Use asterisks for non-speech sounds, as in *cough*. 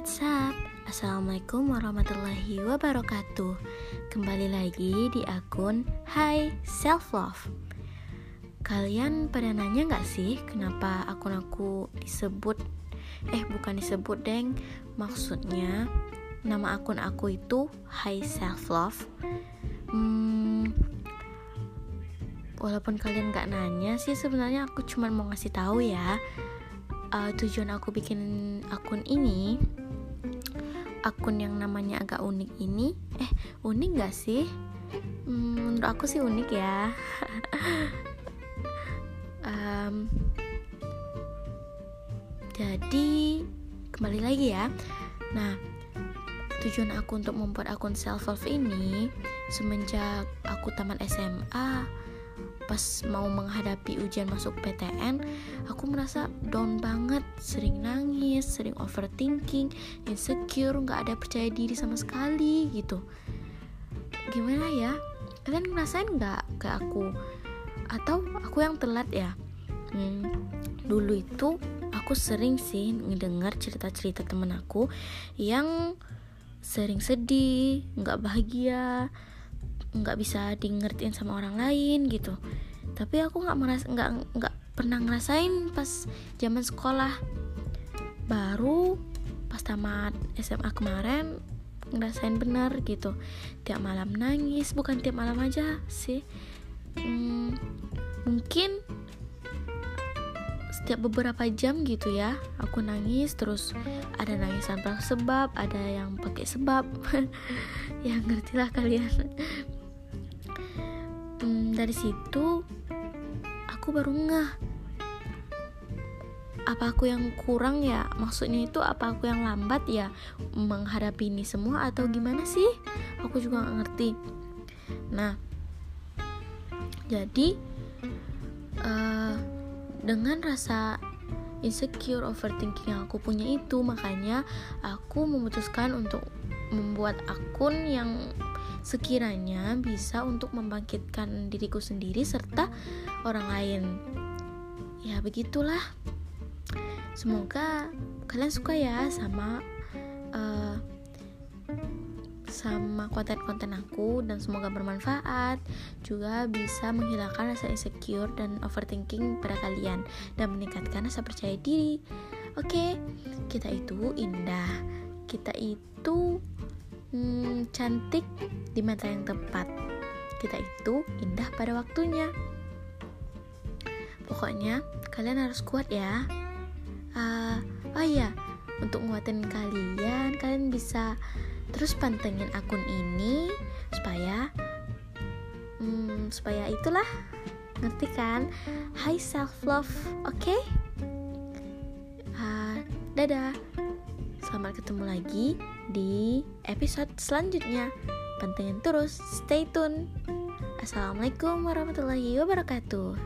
Assalamualaikum warahmatullahi wabarakatuh. Kembali lagi di akun Hai Self Love. Kalian pada nanya gak sih kenapa akun aku disebut Eh bukan disebut deng? Maksudnya nama akun aku itu Hai Self Love. Hmm, Walaupun kalian gak nanya sih sebenarnya aku cuma mau ngasih tahu ya uh, Tujuan aku bikin akun ini akun yang namanya agak unik ini. Eh unik gak sih? Hmm, menurut aku sih unik ya. *laughs* Um, jadi kembali lagi ya. Nah tujuan aku untuk membuat akun self love ini semenjak aku tamat SMA pas mau menghadapi ujian masuk PTN aku merasa down banget sering nangis sering overthinking insecure nggak ada percaya diri sama sekali gitu. Gimana ya? Kalian ngerasain nggak ke aku? Atau aku yang telat ya? Hmm, dulu itu aku sering sih ngedengar cerita-cerita temen aku yang sering sedih nggak bahagia nggak bisa di ngertiin sama orang lain gitu. Tapi aku nggak meras nggak nggak pernah ngerasain pas zaman sekolah. Baru pas tamat SMA kemarin ngerasain bener gitu. Tiap malam nangis bukan tiap malam aja sih. Hmm, mungkin setiap beberapa jam gitu ya aku nangis terus ada nangis tanpa sebab ada yang pakai sebab. *laughs* Ya ngerti lah kalian hmm, dari situ aku baru ngeh. Apa aku yang kurang ya? Maksudnya itu apa aku yang lambat ya menghadapi ini semua atau gimana sih? Aku juga gak ngerti. Nah jadi uh, dengan rasa insecure overthinking yang aku punya itu makanya aku memutuskan untuk membuat akun yang sekiranya bisa untuk membangkitkan diriku sendiri serta orang lain. Ya, begitulah. Semoga kalian suka ya sama uh, sama konten-konten aku dan semoga bermanfaat juga bisa menghilangkan rasa insecure dan overthinking pada kalian dan meningkatkan rasa percaya diri. Oke, kita itu indah. Kita itu hmm, cantik di mata yang tepat. Kita itu indah pada waktunya. Pokoknya kalian harus kuat ya. Uh, oh iya, untuk nguatin kalian, kalian bisa terus pantengin akun ini supaya hmm, supaya itulah ngerti kan? High self love, oke? Okay? Uh, dadah. Selamat ketemu lagi di episode selanjutnya. Pantengin terus, stay tune. Assalamualaikum warahmatullahi wabarakatuh.